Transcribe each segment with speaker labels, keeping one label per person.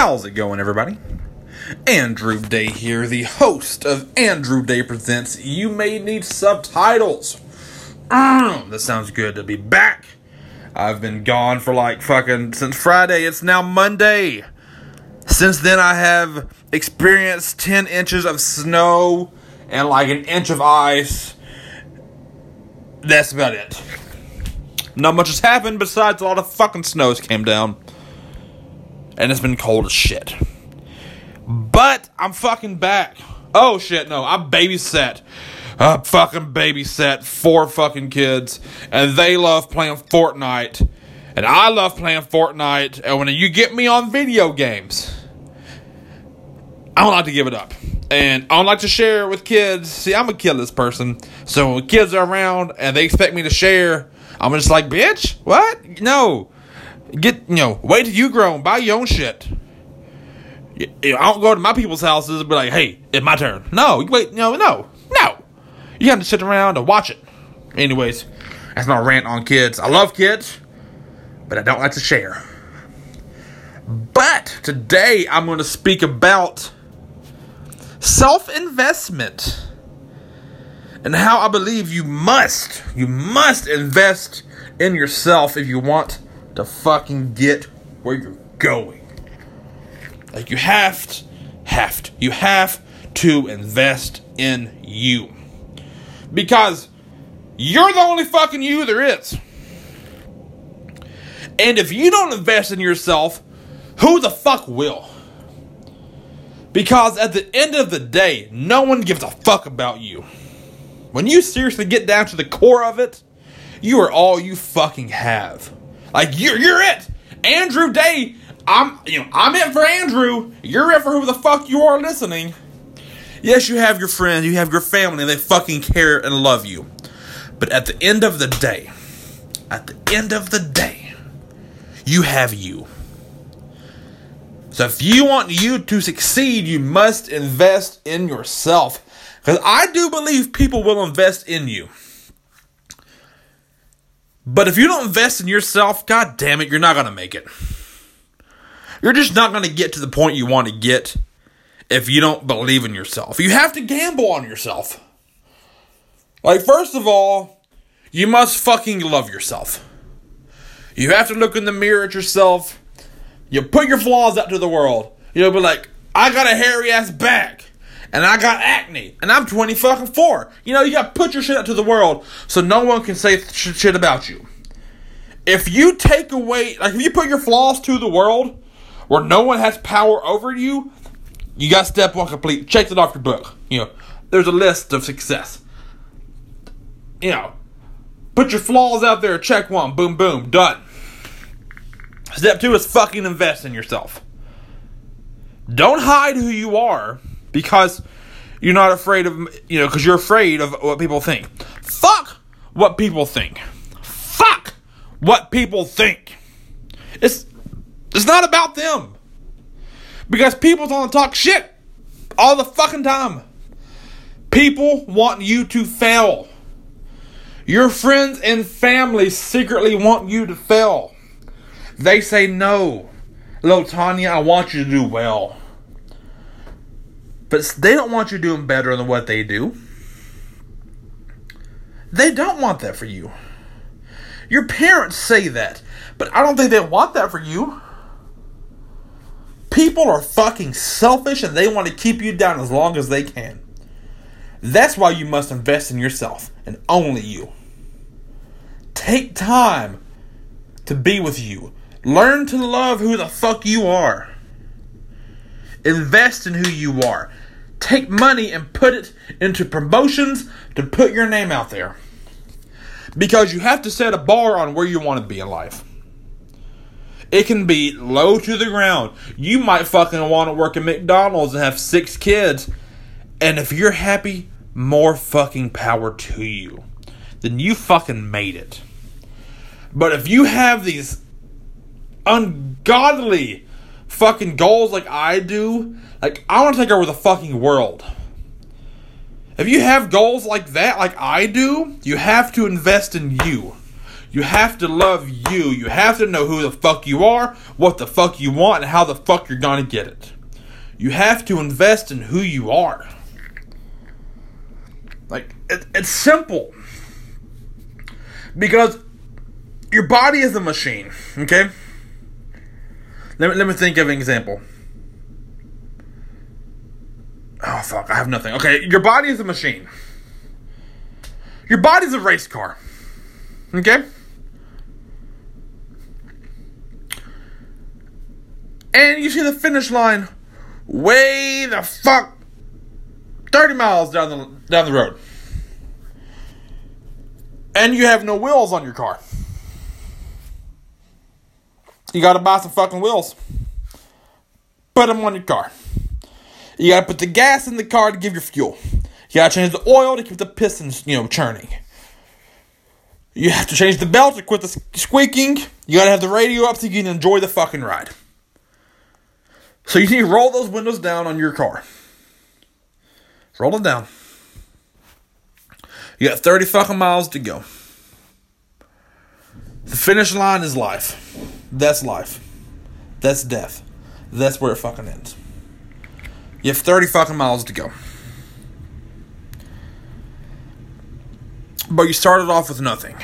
Speaker 1: How's it going, everybody? Andrew Day here, the host of Andrew Day Presents You May Need Subtitles. Mm, that sounds good to be back. I've been gone for like fucking since Friday. It's now Monday. Since then, I have experienced 10 inches of snow and like an inch of ice. That's about it. Not much has happened besides a lot of fucking snows came down. And it's been cold as shit. But I'm fucking back. Oh shit, no, I'm babysat. I fucking babysat four fucking kids, and they love playing Fortnite, and I love playing Fortnite. And when you get me on video games, I don't like to give it up, and I don't like to share with kids. See, I'm a kidless person, so when kids are around and they expect me to share, I'm just like, bitch, what? No, get you know, wait till you grow and buy your own shit. I don't go to my people's houses and be like, hey, it's my turn. No, you wait, no, no, no. You have to sit around and watch it. Anyways, that's my rant on kids. I love kids, but I don't like to share. But today I'm going to speak about self investment and how I believe you must, you must invest in yourself if you want to fucking get where you're going. Like you have to, have to, you have to invest in you. Because you're the only fucking you there is. And if you don't invest in yourself, who the fuck will? Because at the end of the day, no one gives a fuck about you. When you seriously get down to the core of it, you are all you fucking have. Like you're you're it. Andrew Day, I'm you know, I'm it for Andrew. You're it for who the fuck you are listening. Yes, you have your friends, you have your family, they fucking care and love you. But at the end of the day, at the end of the day, you have you. So if you want you to succeed, you must invest in yourself. Because I do believe people will invest in you. But if you don't invest in yourself, god damn it, you're not going to make it. You're just not going to get to the point you want to get if you don't believe in yourself. You have to gamble on yourself. Like, first of all, you must fucking love yourself. You have to look in the mirror at yourself. You put your flaws out to the world. You'll be like, I got a hairy ass back. And I got acne. And I'm 20 fucking 4. You know, you gotta put your shit out to the world so no one can say sh- shit about you. If you take away, like, if you put your flaws to the world where no one has power over you, you got step one complete. Check it off your book. You know, there's a list of success. You know, put your flaws out there. Check one. Boom, boom. Done. Step two is fucking invest in yourself. Don't hide who you are because you're not afraid of, you know, because you're afraid of what people think. Fuck what people think. Fuck what people think. It's it's not about them. Because people don't talk shit all the fucking time. People want you to fail. Your friends and family secretly want you to fail. They say, no, little Tanya, I want you to do well. But they don't want you doing better than what they do. They don't want that for you. Your parents say that, but I don't think they want that for you. People are fucking selfish and they want to keep you down as long as they can. That's why you must invest in yourself and only you. Take time to be with you. Learn to love who the fuck you are. Invest in who you are. Take money and put it into promotions to put your name out there. Because you have to set a bar on where you want to be in life. It can be low to the ground. You might fucking want to work at McDonald's and have six kids. And if you're happy, more fucking power to you. Then you fucking made it. But if you have these ungodly fucking goals like I do, like I want to take over the fucking world. If you have goals like that, like I do, you have to invest in you. You have to love you. You have to know who the fuck you are, what the fuck you want, and how the fuck you're gonna get it. You have to invest in who you are. Like, it, it's simple. Because your body is a machine, okay? Let me, let me think of an example. Oh, fuck, I have nothing. Okay, your body is a machine. Your body's a race car, okay? And you see the finish line way the fuck 30 miles down the down the road. And you have no wheels on your car. You got to buy some fucking wheels. Put them on your car. You got to put the gas in the car to give your fuel. You got to change the oil to keep the pistons, you know, churning. You have to change the belt to quit the squeaking. You got to have the radio up so you can enjoy the fucking ride. So you need to roll those windows down on your car. Roll them down. You got 30 fucking miles to go. The finish line is life. That's life. That's death. That's where it fucking ends. You have 30 fucking miles to go. But you started off with nothing.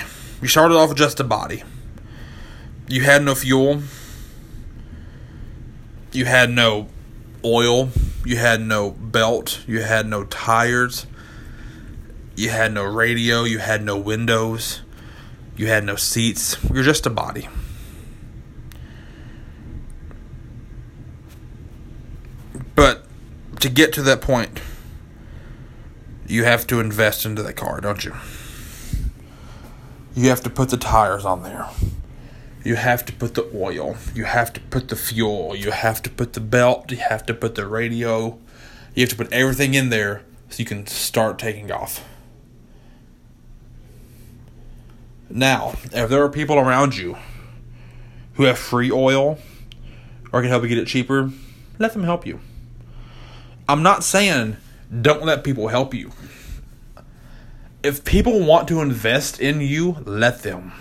Speaker 1: You started off with just a body. You had no fuel. You had no oil. You had no belt. You had no tires. You had no radio. You had no windows. You had no seats. You're just a body. But to get to that point, you have to invest into the car, don't you? You have to put the tires on there. You have to put the oil. You have to put the fuel. You have to put the belt. You have to put the radio. You have to put everything in there so you can start taking off. Now, if there are people around you who have free oil or can help you get it cheaper, let them help you. I'm not saying don't let people help you. If people want to invest in you, let them.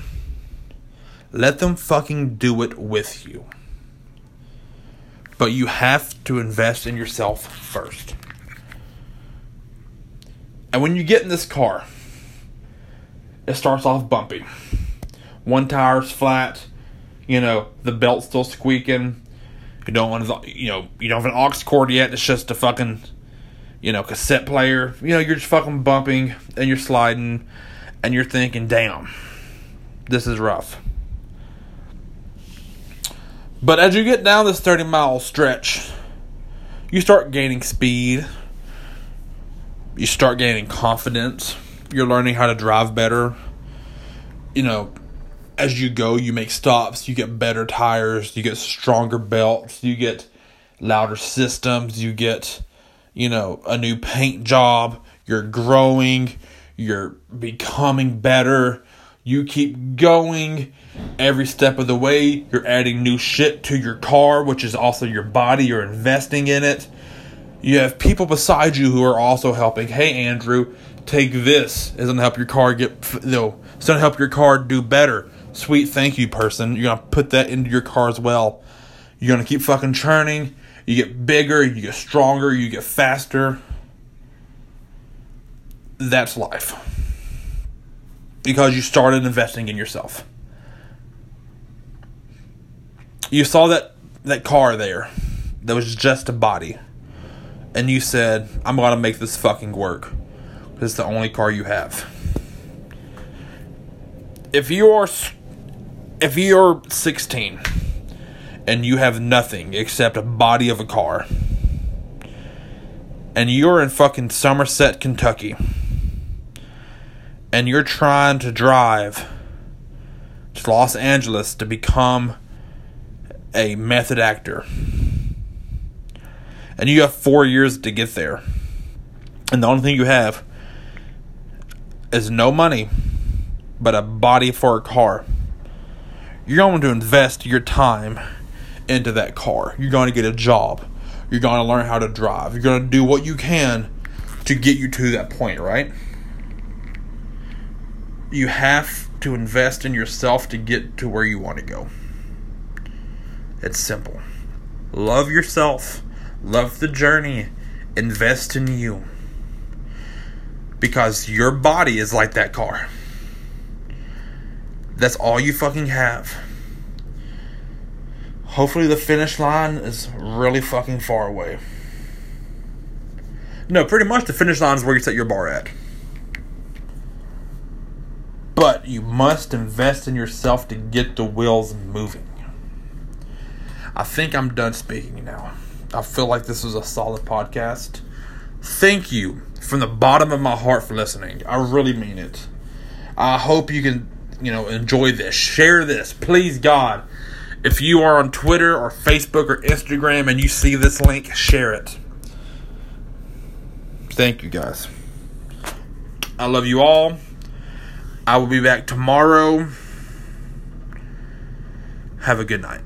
Speaker 1: Let them fucking do it with you. But you have to invest in yourself first. And when you get in this car, it starts off bumpy. One tire's flat, you know, the belt's still squeaking, you don't want to, you know, you don't have an aux cord yet. It's just a fucking, you know, cassette player. You know, you're just fucking bumping and you're sliding, and you're thinking, "Damn, this is rough." But as you get down this 30 mile stretch, you start gaining speed. You start gaining confidence. You're learning how to drive better. You know, as you go, you make stops, you get better tires, you get stronger belts, you get louder systems, you get, you know, a new paint job, you're growing, you're becoming better, you keep going every step of the way, you're adding new shit to your car, which is also your body, you're investing in it. You have people beside you who are also helping. Hey, Andrew, take this. It's gonna help your car get, you know, it's gonna help your car do better sweet thank you person. You're gonna put that into your car as well. You're gonna keep fucking churning. You get bigger, you get stronger, you get faster. That's life. Because you started investing in yourself. You saw that that car there that was just a body. And you said, I'm gonna make this fucking work. This is the only car you have. If you're if you're 16 and you have nothing except a body of a car and you're in fucking Somerset, Kentucky and you're trying to drive to Los Angeles to become a method actor and you have 4 years to get there and the only thing you have is no money but a body for a car you're going to invest your time into that car. You're going to get a job. You're going to learn how to drive. You're going to do what you can to get you to that point, right? You have to invest in yourself to get to where you want to go. It's simple. Love yourself, love the journey, invest in you. Because your body is like that car. That's all you fucking have. Hopefully, the finish line is really fucking far away. No, pretty much the finish line is where you set your bar at. But you must invest in yourself to get the wheels moving. I think I'm done speaking now. I feel like this was a solid podcast. Thank you from the bottom of my heart for listening. I really mean it. I hope you can, you know, enjoy this. Share this, please God. If you are on Twitter or Facebook or Instagram and you see this link, share it. Thank you guys. I love you all. I will be back tomorrow. Have a good night.